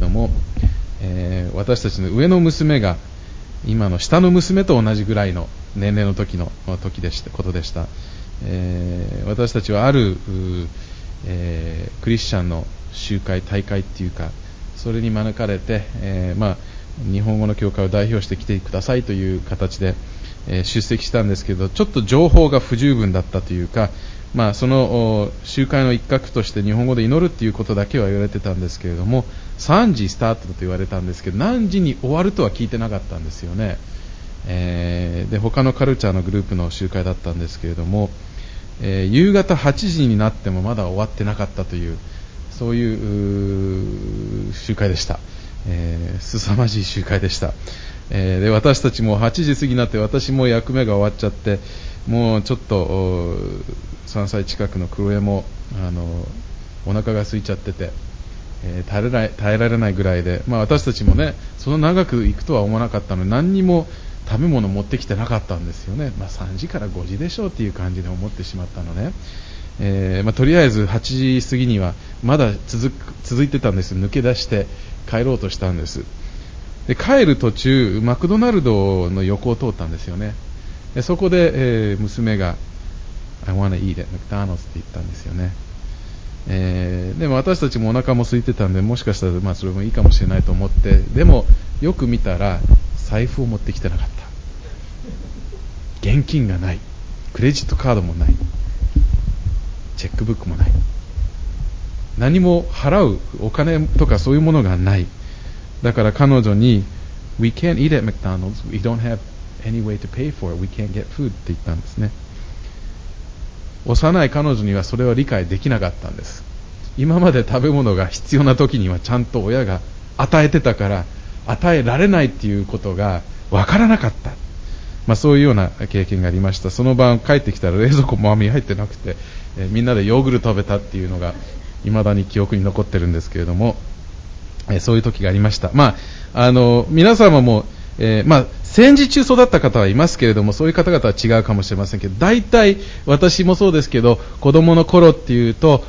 ども、えー、私たちの上の娘が今の下の娘と同じぐらいの年齢の時の時でしたことでした、えー、私たちはある、えー、クリスチャンの集会大会っていうかそれに招かれて、えまあ、日本語の教会を代表して来てくださいという形で、え出席したんですけどちょっと情報が不十分だったというかまあ、その集会の一角として日本語で祈るっていうことだけは言われてたんですけれども3時スタートと言われたんですけど何時に終わるとは聞いてなかったんですよね、えー、で他のカルチャーのグループの集会だったんですけれども、えー、夕方8時になってもまだ終わってなかったというそういう集会でした、えー、凄まじい集会でした、えー、で私たちも8時過ぎになって私も役目が終わっちゃってもうちょっと3歳近くのクエもあのお腹が空いちゃってて、えー、耐えられ耐えられないぐらいで、まあ、私たちもねその長く行くとは思わなかったので何にも食べ物持ってきてなかったんですよね、まあ、3時から5時でしょうっていう感じで思ってしまったのね、えー、まあ、とりあえず8時過ぎにはまだ続く続いてたんです抜け出して帰ろうとしたんです。で帰る途中マクドナルドの横を通ったんですよね。でそこで、えー、娘が I want to eat at McDonald's って言ったんですよね。えー、でも私たちもお腹も空いてたんで、もしかしたらまあそれもいいかもしれないと思って、でもよく見たら財布を持ってきてなかった。現金がない。クレジットカードもない。チェックブックもない。何も払うお金とかそういうものがない。だから彼女に、We can't eat at McDonald's. We don't have any way to pay for it. We can't get food って言ったんですね。幼い彼女にはそれは理解できなかったんです。今まで食べ物が必要な時にはちゃんと親が与えてたから与えられないっていうことが分からなかった、まあ、そういうような経験がありました。その晩帰ってきたら冷蔵庫もあみ入ってなくて、えー、みんなでヨーグルト食べたっていうのが未だに記憶に残ってるんですけれども、えー、そういう時がありました、まあ、あの皆様もえー、まあ、戦時中育った方はいますけれども、そういう方々は違うかもしれませんけど、大体、私もそうですけど、子供の頃っていうと、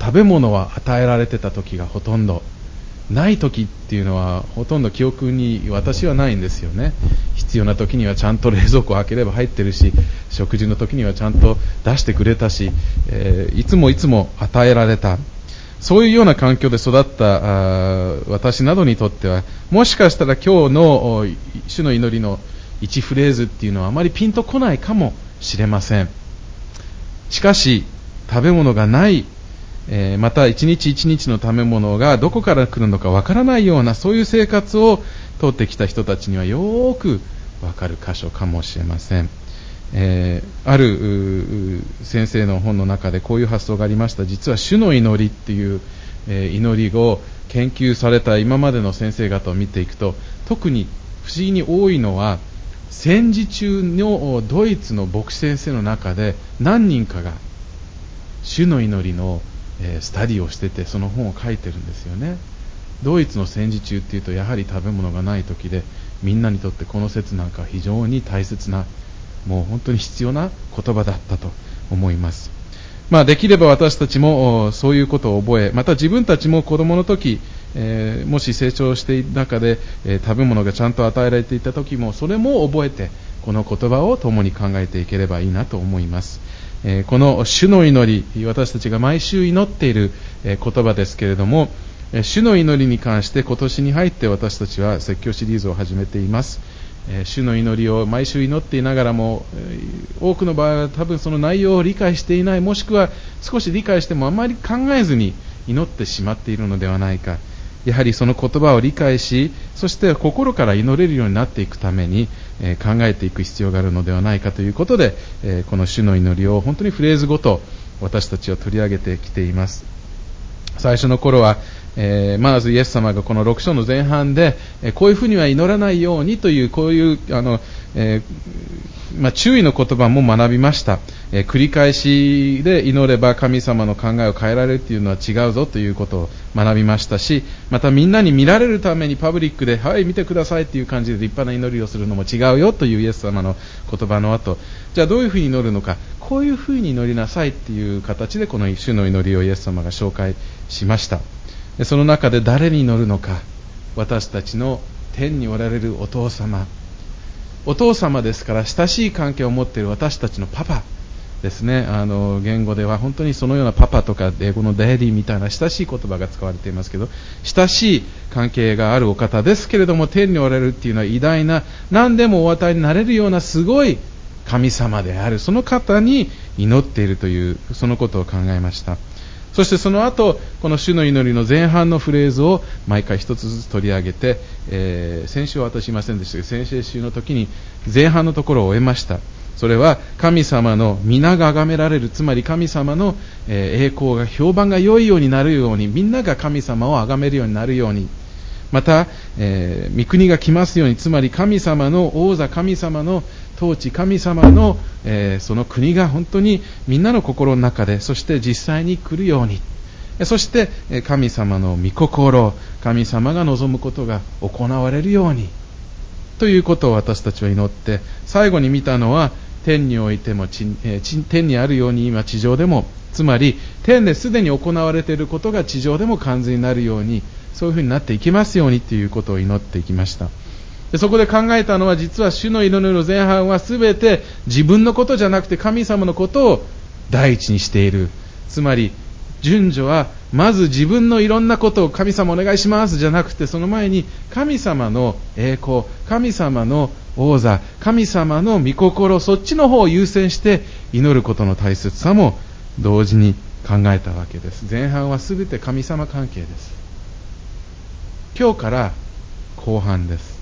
食べ物は与えられてた時がほとんど、ない時っていうのは、ほとんど記憶に私はないんですよね。必要な時にはちゃんと冷蔵庫を開ければ入ってるし、食事の時にはちゃんと出してくれたし、えー、いつもいつも与えられた。そういうような環境で育った私などにとっては、もしかしたら今日の主の祈りの1フレーズっていうのはあまりピンとこないかもしれません。しかし、食べ物がない、えー、また一日一日の食べ物がどこから来るのかわからないようなそういう生活を通ってきた人たちにはよーくわかる箇所かもしれません。えー、ある先生の本の中でこういう発想がありました。実は主の祈りっていう、えー、祈りを研究された今までの先生方を見ていくと特に不思議に多いのは戦時中のドイツの牧師先生の中で何人かが主の祈りの、えー、スタディをしててその本を書いてるんですよね。ドイツの戦時中っていうとやはり食べ物がない時でみんなにとってこの説なんか非常に大切なもう本当に必要な言葉だったと思います。まあ、できれば私たちもそういうことを覚え、また自分たちも子供の時、えー、もし成長している中で、えー、食べ物がちゃんと与えられていた時も、それも覚えて、この言葉を共に考えていければいいなと思います。えー、この主の祈り、私たちが毎週祈っている、え言葉ですけれども、主の祈りに関して今年に入って私たちは説教シリーズを始めています。え主の祈りを毎週祈っていながらも、多くの場合は多分その内容を理解していない、もしくは少し理解してもあまり考えずに祈ってしまっているのではないか。やはりその言葉を理解し、そして心から祈れるようになっていくために、え考えていく必要があるのではないかということで、えこの主の祈りを本当にフレーズごと私たちは取り上げてきています。最初の頃は、えー、まずイエス様がこの6章の前半で、えー、こういうふうには祈らないようにという、こういうあの、えー、まあ、注意の言葉も学びました、え繰り返しで祈れば神様の考えを変えられるというのは違うぞということを学びましたし、またみんなに見られるためにパブリックで、はい、見てくださいという感じで立派な祈りをするのも違うよというイエス様の言葉の後、じゃあどういうふうに祈るのか、こういうふうに祈りなさいという形でこの主の祈りをイエス様が紹介しました。その中で誰に祈るのか私たちの天におられるお父様。お父様ですから親しい関係を持っている私たちのパパですね。あの原語では本当にそのようなパパとか英語の daddy みたいな親しい言葉が使われていますけど親しい関係があるお方ですけれども天におられるっていうのは偉大な何でもお与えになれるようなすごい神様である。その方に祈っているというそのことを考えました。そしてその後この主の祈りの前半のフレーズを毎回1つずつ取り上げて、えー、先週は私いませんでしたが先々週の時に前半のところを終えました。それは神様の皆が崇められるつまり神様の、栄光が評判が良いようになるようにみんなが神様を崇めるようになるようにまた、えー、御国が来ますようにつまり神様の王座神様の統治神様の、えー、その国が本当にみんなの心の中でそして実際に来るように。そして神様の御心神様が望むことが行われるように。ということを私たちは祈って最後に見たのは天においても天にあるように今地上でもつまり天ですでに行われていることが地上でも完全になるようにそういうふうになっていきますようにということを祈っていきました。でそこで考えたのは実は主の祈りの前半は全て自分のことじゃなくて神様のことを第一にしている。つまり順序はまず自分のいろんなことを神様お願いしますじゃなくてその前に神様の栄光神様の王座神様の御心そっちの方を優先して祈ることの大切さも同時に考えたわけです前半は全て神様関係です今日から後半です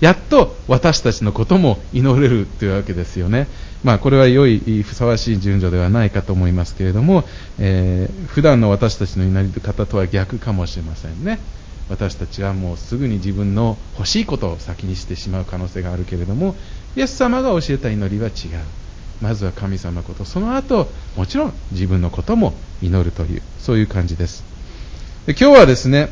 やっと私たちのことも祈れるというわけですよね。まあ、これは良い、ふさわしい順序ではないかと思いますけれども、えー、普段の私たちの祈り方とは逆かもしれませんね。私たちはもうすぐに自分の欲しいことを先にしてしまう可能性があるけれども、イエス様が教えた祈りは違う。まずは神様こと、その後、もちろん自分のことも祈るという、そういう感じです。で今日はですね、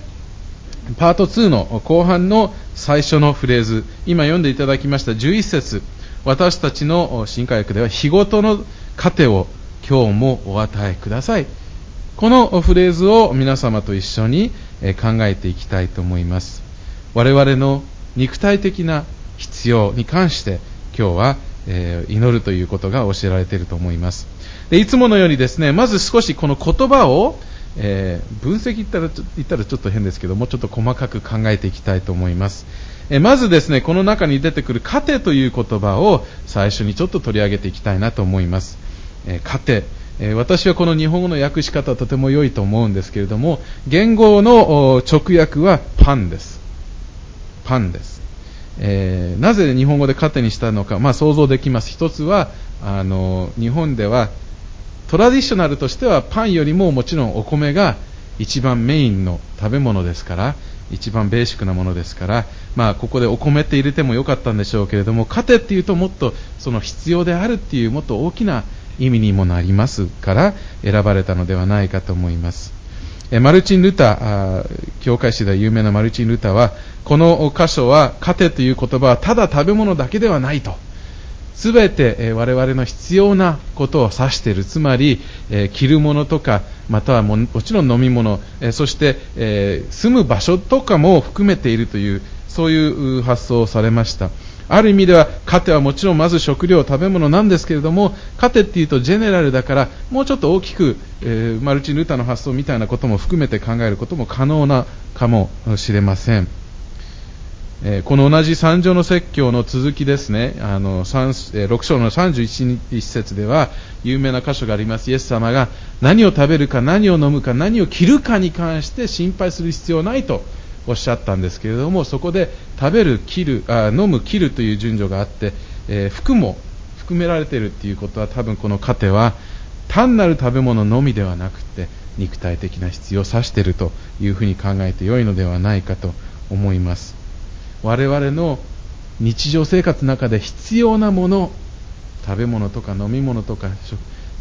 パート2の後半の最初のフレーズ、今読んでいただきました11節私たちの新科学では日ごとの糧を今日もお与えください。このフレーズを皆様と一緒に考えていきたいと思います。我々の肉体的な必要に関して今日は、え祈るということが教えられていると思います。でいつものようにですね、まず少しこの言葉をえー、分析言ったら言ったらちょっと変ですけどもうちょっと細かく考えていきたいと思います、え、まずですねこの中に出てくる糧という言葉を最初にちょっと取り上げていきたいなと思います、えー、糧え私はこの日本語の訳し方はとても良いと思うんですけれども言語の直訳はパンです。パンです、えなぜ日本語で糧にしたのか、まあ、想像できます。一つはあの日本ではトラディショナルとしてはパンよりももちろんお米が一番メインの食べ物ですから一番ベーシックなものですから、まあ、ここでお米って入れてもよかったんでしょうけれども糧っていうともっとその必要であるっていうもっと大きな意味にもなりますから選ばれたのではないかと思いますマルチン・ルター教会史で有名なマルチン・ルターはこの箇所は糧という言葉はただ食べ物だけではないとすべて我々の必要なことを指している。つまり、着るものとか、またはもちろん飲み物、そして住む場所とかも含めているという、そういう発想をされました。ある意味では、糧はもちろんまず食料、食べ物なんですけれども、糧っていうとジェネラルだから、もうちょっと大きく、えマルチ・ルタの発想みたいなことも含めて考えることも可能なかもしれません。えこの同じ三条の説教の続きですね、あの3え6章の31節では有名な箇所があります。イエス様が何を食べるか、何を飲むか、何を着るかに関して心配する必要ないとおっしゃったんですけれども、そこで食べる、切る、あ飲む、切るという順序があって、えー、服も含められているということは多分この糧は単なる食べ物のみではなくて肉体的な必要を指しているというふうに考えてよいのではないかと思います。我々の日常生活の中で必要なもの食べ物とか飲み物とか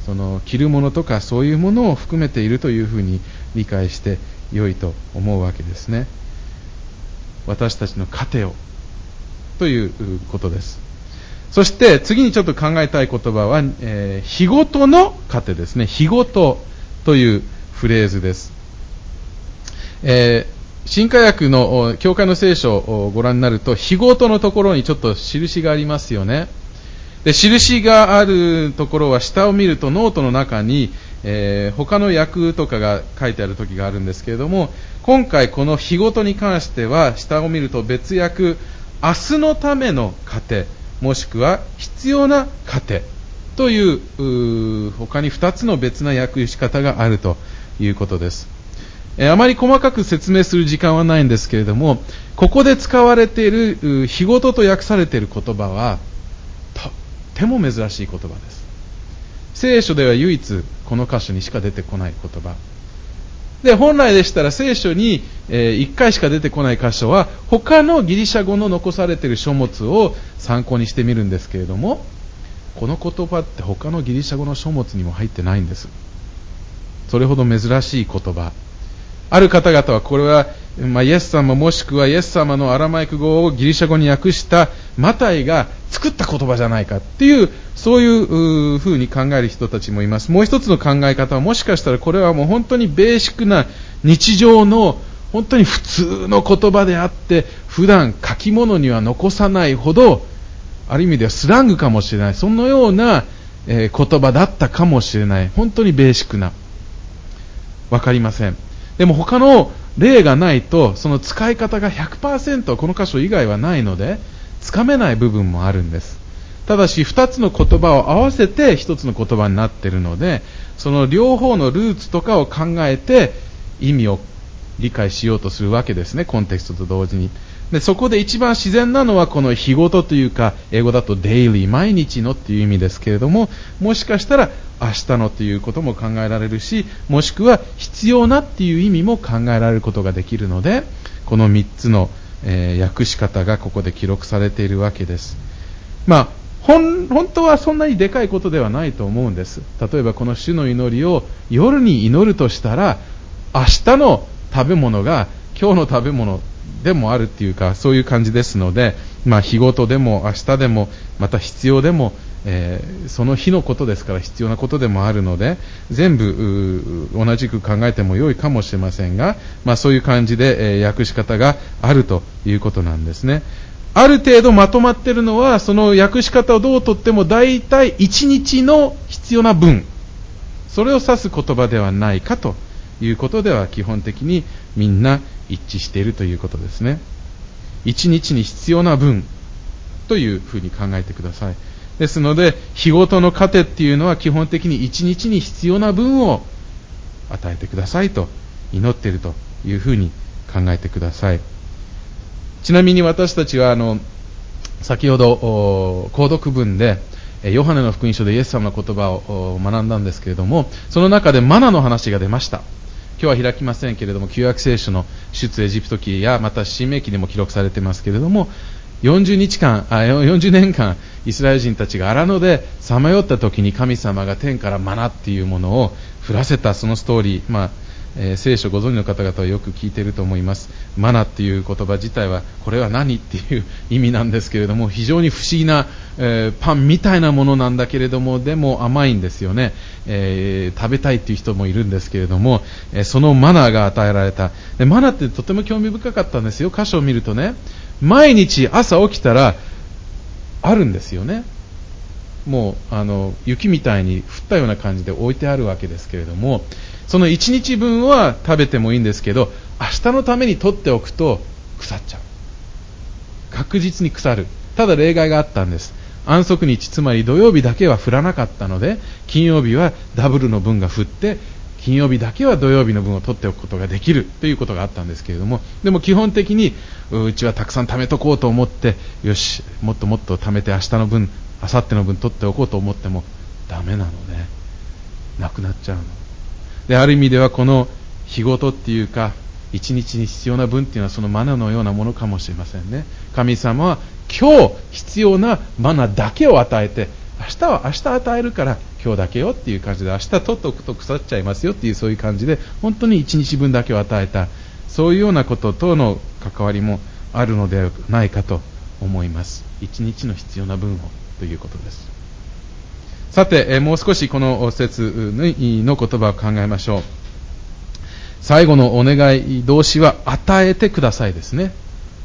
その着るものとかそういうものを含めているというふうに理解して良いと思うわけですね私たちの糧を。ということです。そして次にちょっと考えたい言葉は、えー、日ごとの糧ですね。日ごとというフレーズです。えー新科学の教会の聖書をご覧になると、日ごとのところにちょっと印がありますよね。で、印があるところは下を見るとノートの中に、えー、他の訳とかが書いてある時があるんですけれども、今回この日ごとに関しては、下を見ると別訳、明日のための糧、もしくは必要な糧という、他に2つの別な訳し方があるということです。えあまり細かく説明する時間はないんですけれども、ここで使われている日ごとと訳されている言葉は、ても珍しい言葉です。聖書では唯一この箇所にしか出てこない言葉。で、本来でしたら聖書に、えー、1回しか出てこない箇所は、他のギリシャ語の残されている書物を参考にしてみるんですけれども、この言葉って他のギリシャ語の書物にも入ってないんです。それほど珍しい言葉ある方々はこれは、まあ、イエス様もしくはイエス様のアラマイク語をギリシャ語に訳したマタイが作った言葉じゃないかっていう、そういうふうに考える人たちもいます。もう一つの考え方はもしかしたらこれはもう本当にベーシックな日常の本当に普通の言葉であって、普段書き物には残さないほど、ある意味ではスラングかもしれない。そのような、え、言葉だったかもしれない。本当にベーシックな。わかりません。でも他の例がないと、その使い方が100%この箇所以外はないので、つかめない部分もあるんです。ただし、2つの言葉を合わせて1つの言葉になっているので、その両方のルーツとかを考えて意味を理解しようとするわけですね、コンテクストと同時に。でそこで一番自然なのはこの日ごとというか、英語だとデイリー、毎日のっていう意味ですけれども、もしかしたら明日のということも考えられるし、もしくは必要なっていう意味も考えられることができるので、この3つの、えー、訳し方がここで記録されているわけです。まあ本当はそんなにでかいことではないと思うんです。例えばこの主の祈りを夜に祈るとしたら、明日の食べ物が今日の食べ物でもあるっていうか、そういう感じですので、まあ、日ごとでも明日でも、また必要でも、えー、その日のことですから必要なことでもあるので、全部同じく考えても良いかもしれませんが、まあ、そういう感じで、えー、訳し方があるということなんですね。ある程度まとまっているのは、その訳し方をどうとっても大体1日の必要な分、それを指す言葉ではないかということでは基本的にみんな一致しているということですね。一日に必要な分というふうに考えてください。ですので、日ごとの糧っていうのは基本的に一日に必要な分を与えてくださいと祈っているというふうに考えてください。ちなみに私たちはあの先ほど購読文でヨハネの福音書でイエス様の言葉を学んだんですけれどもその中でマナの話が出ました今日は開きませんけれども、旧約聖書の出エジプト記や、また新明記でも記録されていますけれども、40日間、あ40年間、イスラエル人たちが荒野でさまよった時に神様が天からマナっていうものを降らせたそのストーリー、まあ、えー、聖書ご存知の方々はよく聞いていると思います。マナっていう言葉自体は、これは何っていう意味なんですけれども、非常に不思議な、えー、パンみたいなものなんだけれども、でも甘いんですよね。えー、食べたいっていう人もいるんですけれども、えそのマナーが与えられた。でマナってとても興味深かったんですよ。箇所を見るとね、毎日朝起きたら、あるんですよね。もうあの雪みたいに降ったような感じで置いてあるわけですけれども、その1日分は食べてもいいんですけど、明日のために取っておくと腐っちゃう。確実に腐る。ただ例外があったんです。安息日、つまり土曜日だけは降らなかったので、金曜日はダブルの分が降って、金曜日だけは土曜日の分を取っておくことができるということがあったんですけれども、でも基本的にうちはたくさん貯めとこうと思って、よし、もっともっと貯めて明日の分、明後日の分取っておこうと思ってもダメなのね。なくなっちゃうの。で、ある意味ではこの日ごとっていうか、一日に必要な分っていうのはそのマナのようなものかもしれませんね。神様は今日必要なマナだけを与えて、明日は明日与えるから今日だけよっていう感じで、明日取っておくと腐っちゃいますよっていうそういう感じで、本当に一日分だけを与えた、そういうようなこととの関わりもあるのではないかと思います。一日の必要な分をということです。さて、えもう少しこの説の言葉を考えましょう。最後のお願い動詞は与えてくださいですね。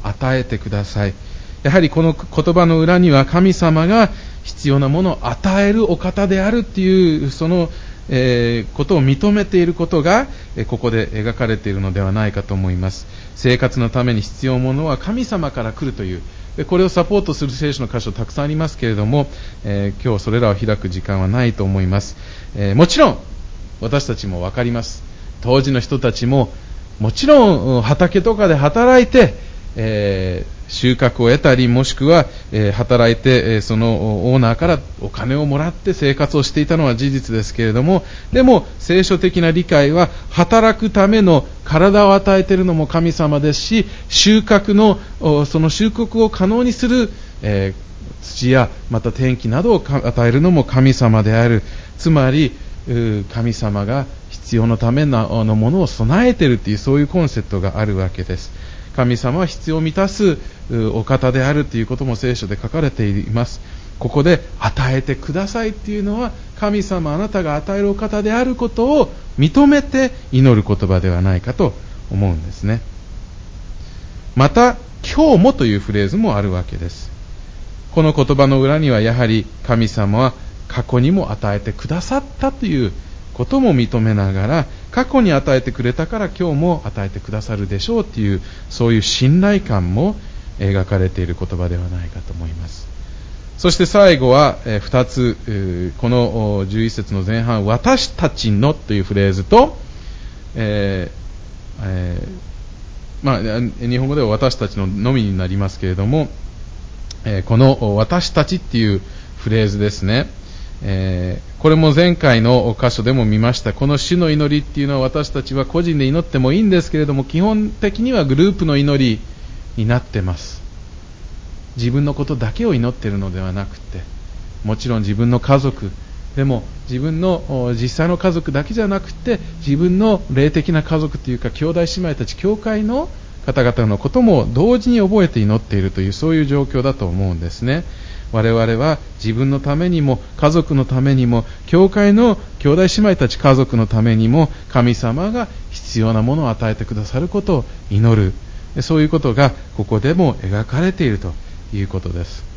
与えてください。やはりこの言葉の裏には神様が必要なものを与えるお方であるっていうその、えー、ことを認めていることが、えここで描かれているのではないかと思います生活のために必要なものは神様から来るというでこれをサポートする聖書の箇所たくさんありますけれども、えー、今日それらを開く時間はないと思います、えー、もちろん私たちも分かります。当時の人たちももちろん畑とかで働いて、えー収穫を得たり、もしくは、え、働いて、え、そのオーナーからお金をもらって生活をしていたのは事実ですけれども、でも聖書的な理解は、働くための体を与えているのも神様ですし、収穫の、その収穫を可能にする、え、土やまた天気などを与えるのも神様である。つまり、神様が必要のためのものを備えているというそういうコンセプトがあるわけです。神様は必要を満たすお方であるということも聖書で書かれています。ここで与えてくださいっていうのは神様あなたが与えるお方であることを認めて祈る言葉ではないかと思うんですね。また、今日もというフレーズもあるわけです。この言葉の裏にはやはり神様は過去にも与えてくださったということも認めながら過去に与えてくれたから今日も与えてくださるでしょうというそういう信頼感も描かれている言葉ではないかと思います。そして最後は2つこの11節の前半私たちのというフレーズと、えーえー、まあ、日本語では私たちののみになりますけれども、えこの私たちっていうフレーズですね。えー、これも前回の箇所でも見ましたこの主の祈りっていうのは私たちは個人で祈ってもいいんですけれども基本的にはグループの祈りになってます自分のことだけを祈っているのではなくてもちろん自分の家族でも自分の実際の家族だけじゃなくて自分の霊的な家族というか兄弟姉妹たち教会の方々のことも同時に覚えて祈っているというそういう状況だと思うんですね。我々は自分のためにも家族のためにも教会の兄弟姉妹たち家族のためにも神様が必要なものを与えてくださることを祈るそういうことがここでも描かれているということです。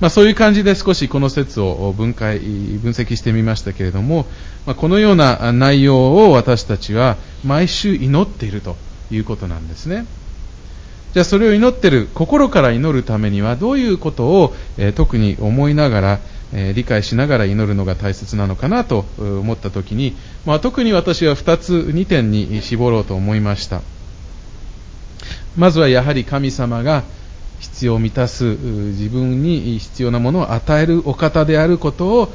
まあ、そういう感じで少しこの説を分解、分析してみましたけれども、まあ、このような内容を私たちは毎週祈っているということなんですね。じゃあそれを祈ってる、心から祈るためにはどういうことを、えー、特に思いながら、えー、理解しながら祈るのが大切なのかなと思ったときに、まあ、特に私は2つ、2点に絞ろうと思いました。まずはやはり神様が必要を満たす、自分に必要なものを与えるお方であることを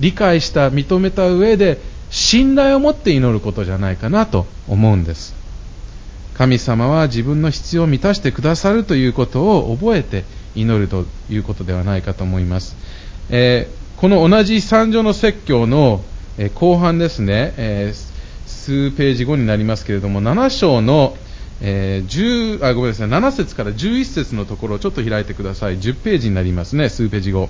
理解した、認めた上で、信頼を持って祈ることじゃないかなと思うんです。神様は自分の必要を満たしてくださるということを覚えて祈るということではないかと思います。えー、この同じ三条の説教の、えー、後半ですね、えー、数ページ後になりますけれども、7章の、えー、10あごめんなさい7節から11節のところをちょっと開いてください。10ページになりますね、数ページ後。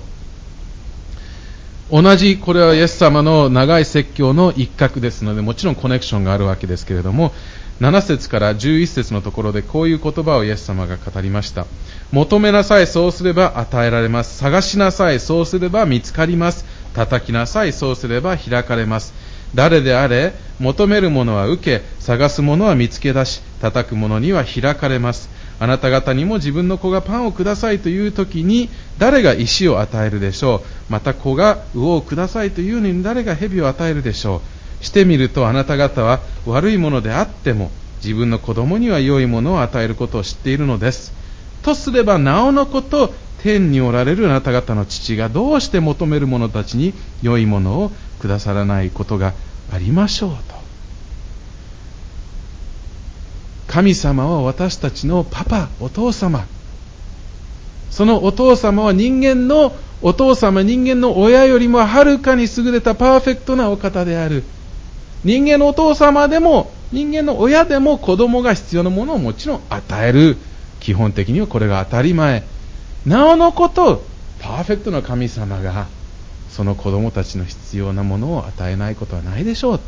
同じ、これはイエス様の長い説教の一角ですので、もちろんコネクションがあるわけですけれども、7節から11節のところでこういう言葉をイエス様が語りました。求めなさいそうすれば与えられます。探しなさいそうすれば見つかります。叩きなさいそうすれば開かれます。誰であれ求める者は受け探す者は見つけ出し叩く者には開かれます。あなた方にも自分の子がパンをくださいという時に誰が石を与えるでしょう。また子が魚をくださいというのに誰が蛇を与えるでしょう。してみるとあなた方は悪いものであっても自分の子供には良いものを与えることを知っているのです。とすればなおのこと天におられるあなた方の父がどうして求める者たちに良いものをくださらないことがありましょうと。神様は私たちのパパ、お父様。そのお父様は人間のお父様、人間の親よりもはるかに優れたパーフェクトなお方である。人間のお父様でも人間の親でも子供が必要なものをもちろん与える。基本的にはこれが当たり前。なおのことパーフェクトな神様がその子供たちの必要なものを与えないことはないでしょう。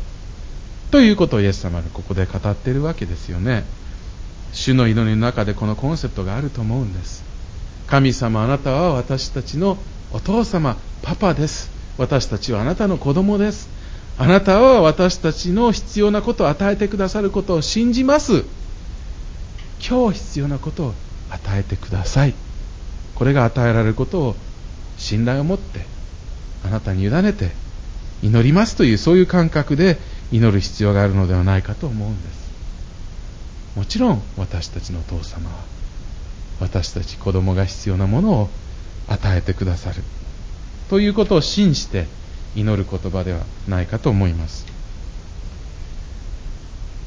ということをイエス様がここで語っているわけですよね。主の祈りの中でこのコンセプトがあると思うんです。神様あなたは私たちのお父様パパです。私たちはあなたの子供です。あなたは私たちの必要なことを与えてくださることを信じます。今日必要なことを与えてください。これが与えられることを信頼を持ってあなたに委ねて祈りますというそういう感覚で祈る必要があるのではないかと思うんです。もちろん私たちのお父様は私たち子供が必要なものを与えてくださる。ということを信じて祈る言葉ではないかと思います。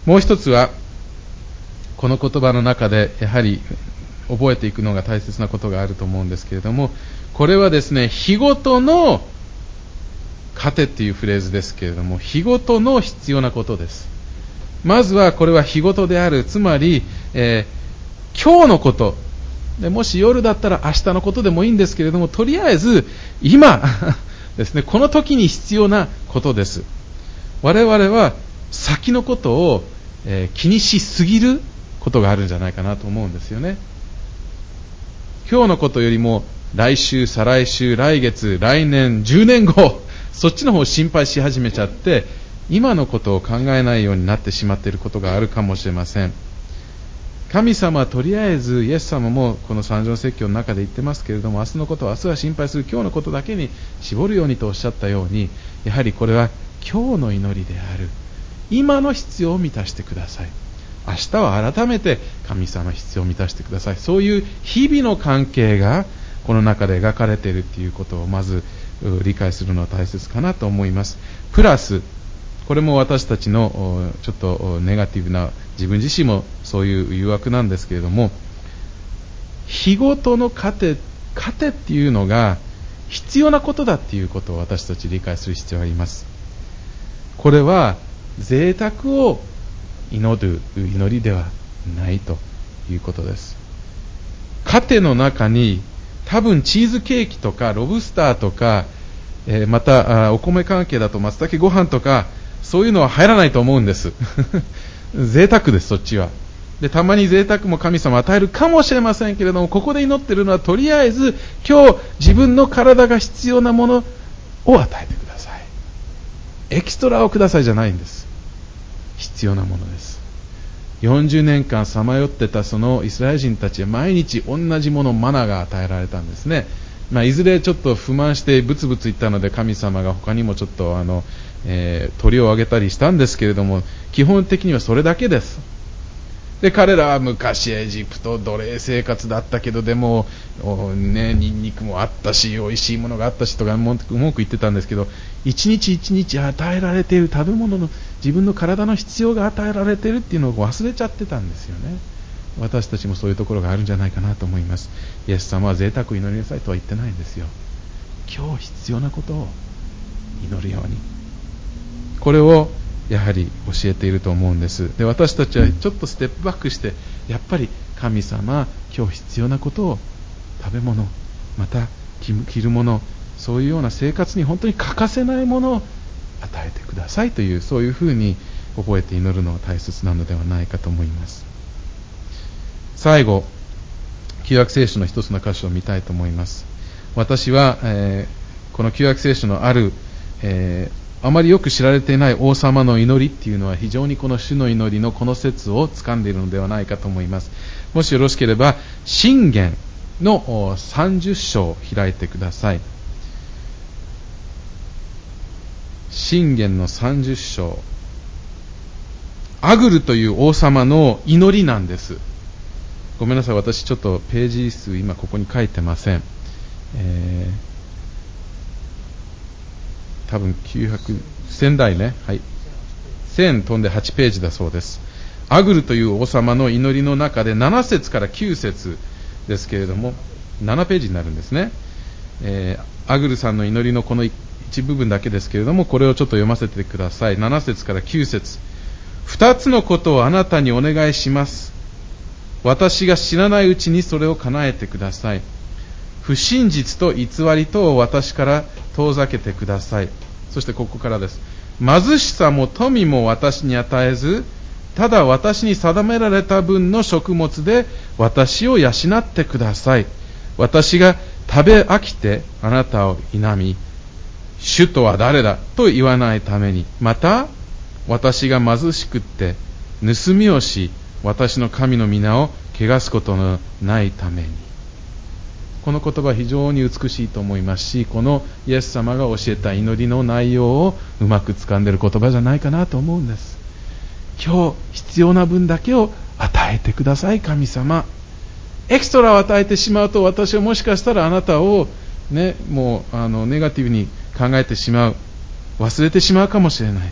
もう一つはこの言葉の中でやはり覚えていくのが大切なことがあると思うんですけれどもこれはですね日ごとの糧っていうフレーズですけれども日ごとの必要なことです。まずはこれは日ごとである。つまり、えー、今日のこと。でもし夜だったら明日のことでもいいんですけれどもとりあえず今ですね。この時に必要なことです。我々は先のことを、えー、気にしすぎることがあるんじゃないかなと思うんですよね。今日のことよりも来週、再来週、来月、来年、10年後、そっちの方を心配し始めちゃって、今のことを考えないようになってしまっていることがあるかもしれません。神様はとりあえず、イエス様もこの三条説教の中で言ってますけれども、明日のことは明日は心配する今日のことだけに絞るようにとおっしゃったように、やはりこれは今日の祈りである。今の必要を満たしてください。明日は改めて神様必要を満たしてください。そういう日々の関係がこの中で描かれているということをまず理解するのは大切かなと思います。プラス、これも私たちのちょっとネガティブな自分自身もそういう誘惑なんですけれども、日ごとの糧、糧っていうのが必要なことだっていうことを私たち理解する必要があります。これは贅沢を祈る祈りではないということです。糧の中に多分チーズケーキとかロブスターとか、えー、またお米関係だと松茸ご飯とかそういうのは入らないと思うんです 贅沢ですそっちはでたまに贅沢も神様与えるかもしれませんけれどもここで祈っているのはとりあえず今日自分の体が必要なものを与えてください。エキストラをくださいじゃないんです。必要なものです。40年間さまよってたそのイスラエル人たちは毎日同じものマナが与えられたんですね、まあ、いずれちょっと不満してブツブツ言ったので神様が他にもちょっとあの、えー、鳥をあげたりしたんですけれども基本的にはそれだけです。で彼らは昔エジプト奴隷生活だったけどでも、ね、ニンニクもあったし美味しいものがあったしとか文句言ってたんですけど一日一日与えられている食べ物の自分の体の必要が与えられているっていうのを忘れちゃってたんですよね。私たちもそういうところがあるんじゃないかなと思います。イエス様は贅沢祈りなさいとは言ってないんですよ。今日必要なことを祈るように。これをはり教えていると思うんです。で私たちはちょっとステップバックしてやっぱり神様今日必要なことを食べ物また着るものそういうような生活に本当に欠かせないものを与えてくださいというそういうふうに覚えて祈るのは大切なのではないかと思います。最後旧約聖書の一つの箇所を見たいと思います。私は、えー、この旧約聖書のある、えー、あまりよく知られていない王様の祈りっていうのは非常にこの主の祈りのこの説を掴んでいるのではないかと思います。もしよろしければ信玄の30章を開いてください。信玄の30章。アグルという王様の祈りなんです。ごめんなさい。私ちょっとページ数今ここに書いてません、えー、多分900仙台ねはい1000飛んで8ページだそうですアグルという王様の祈りの中で7節から9節ですけれども7ページになるんですね、えー、アグルさんの祈りのこの一部分だけですけれども、これをちょっと読ませてください。7節から9節二つのことをあなたにお願いします。私が知らないうちにそれを叶えてください。不真実と偽りとを私から遠ざけてください。そしてここからです。貧しさも富も私に与えず、ただ私に定められた分の食物で私を養ってください。私が食べ飽きてあなたを否み、主とは誰だと言わないために、また私が貧しくって盗みをし、私の神の皆を汚すことのないために。この言葉非常に美しいと思いますし、このイエス様が教えた祈りの内容をうまく掴んでいる言葉じゃないかなと思うんです。今日必要な分だけを与えてください、神様。エクストラを与えてしまうと私はもしかしたらあなたを、ね、もうあのネガティブに考えてしまう忘れてしまうかもしれない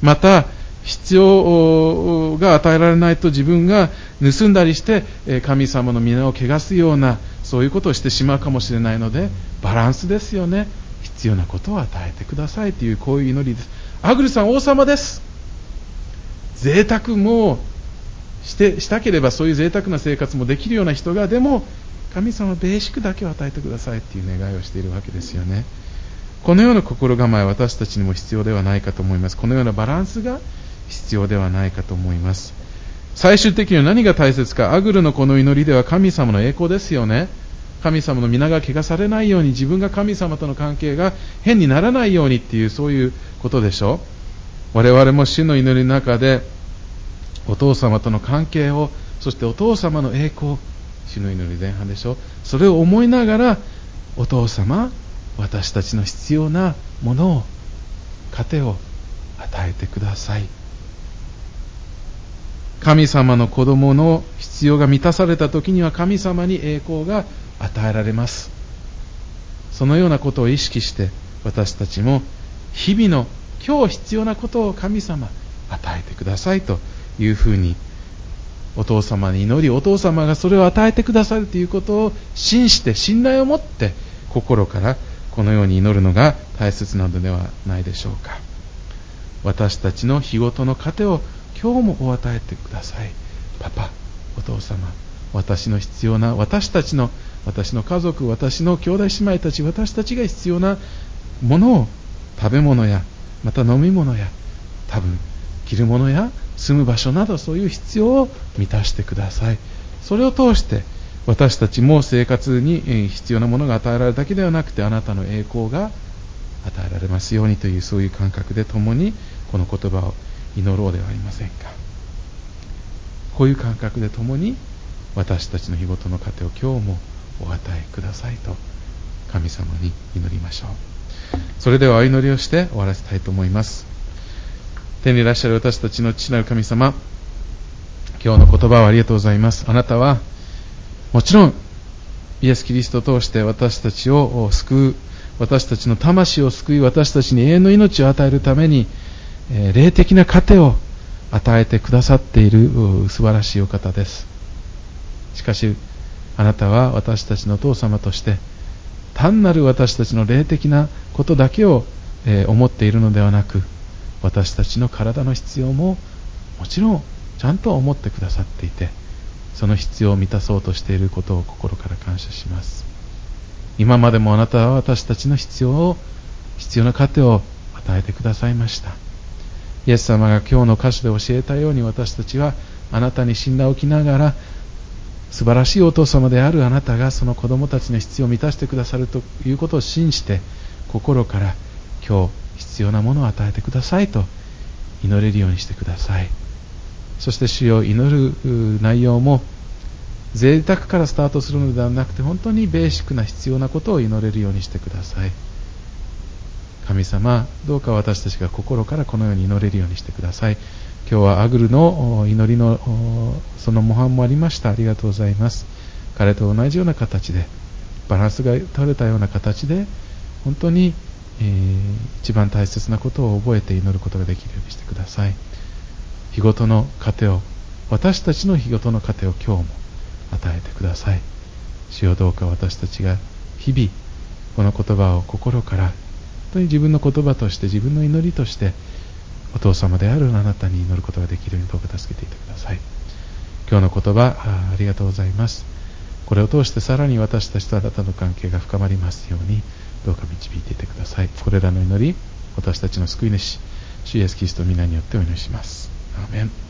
また必要が与えられないと自分が盗んだりして神様の皆を汚すようなそういうことをしてしまうかもしれないのでバランスですよね。必要なことを与えてくださいというこういう祈りです。アグルさん王様です。贅沢もしてしたければそういう贅沢な生活もできるような人がでも神様ベーシックだけを与えてくださいっていう願いをしているわけですよね。このような心構え私たちにも必要ではないかと思います。このようなバランスが必要ではないかと思います。最終的には何が大切か。アグルのこの祈りでは神様の栄光ですよね。神様の皆が汚されないように自分が神様との関係が変にならないようにっていうそういうことでしょ。う我々も主の祈りの中でお父様との関係をそしてお父様の栄光主の祈り前半でしょ。それを思いながらお父様私たちの必要なものを糧を与えてください。神様の子供の必要が満たされた時には神様に栄光が与えられます。そのようなことを意識して私たちも日々の今日必要なことを神様与えてくださいというふうにお父様に祈りお父様がそれを与えてくださるということを信じて信頼を持って心からこのように祈るのが大切なのではないでしょうか。私たちの日ごとの糧を今日もお与えてください。パパお父様私の必要な私たちの私の家族私の兄弟姉妹たち私たちが必要なものを食べ物やまた飲み物や多分着るものや住む場所などそういう必要を満たしてください。それを通して私たちも生活に必要なものが与えられるだけではなくてあなたの栄光が与えられますようにというそういう感覚で共にこの言葉を祈ろうではありませんか。こういう感覚で共に私たちの日ごとの糧を今日もお与えくださいと神様に祈りましょう。それではお祈りをして終わらせたいと思います。天にいらっしゃる私たちの父なる神様今日の言葉をありがとうございます。あなたはもちろんイエス・キリストを通して私たちを救う私たちの魂を救い私たちに永遠の命を与えるために、え霊的な糧を与えてくださっている素晴らしいお方です。しかしあなたは私たちの父様として単なる私たちの霊的なことだけを、え思っているのではなく私たちの体の必要ももちろんちゃんと思ってくださっていてその必要を満たそうとしていることを心から感謝します。今までもあなたは私たちの必要を必要な糧を与えてくださいました。イエス様が今日の歌詞で教えたように私たちはあなたに信頼を置きながら素晴らしいお父様であるあなたがその子供たちの必要を満たしてくださるということを信じて心から今日必要なものを与えてくださいと祈れるようにしてください。そして主を祈る内容も贅沢からスタートするのではなくて本当にベーシックな必要なことを祈れるようにしてください。神様どうか私たちが心からこのように祈れるようにしてください。今日はアグルの祈りのその模範もありました。ありがとうございます。彼と同じような形でバランスが取れたような形で本当に、えー、一番大切なことを覚えて祈ることができるようにしてください。日ごとの糧を私たちの日ごとの糧を今日も与えてください。主よどうか私たちが日々この言葉を心から当に自分の言葉として自分の祈りとしてお父様であるあなたに祈ることができるようにどうか助けていてください。今日の言葉ありがとうございます。これを通してさらに私たちとあなたの関係が深まりますようにどうか導いていてください。これらの祈り私たちの救い主主イエスキリスト皆によってお祈りします。アーメン。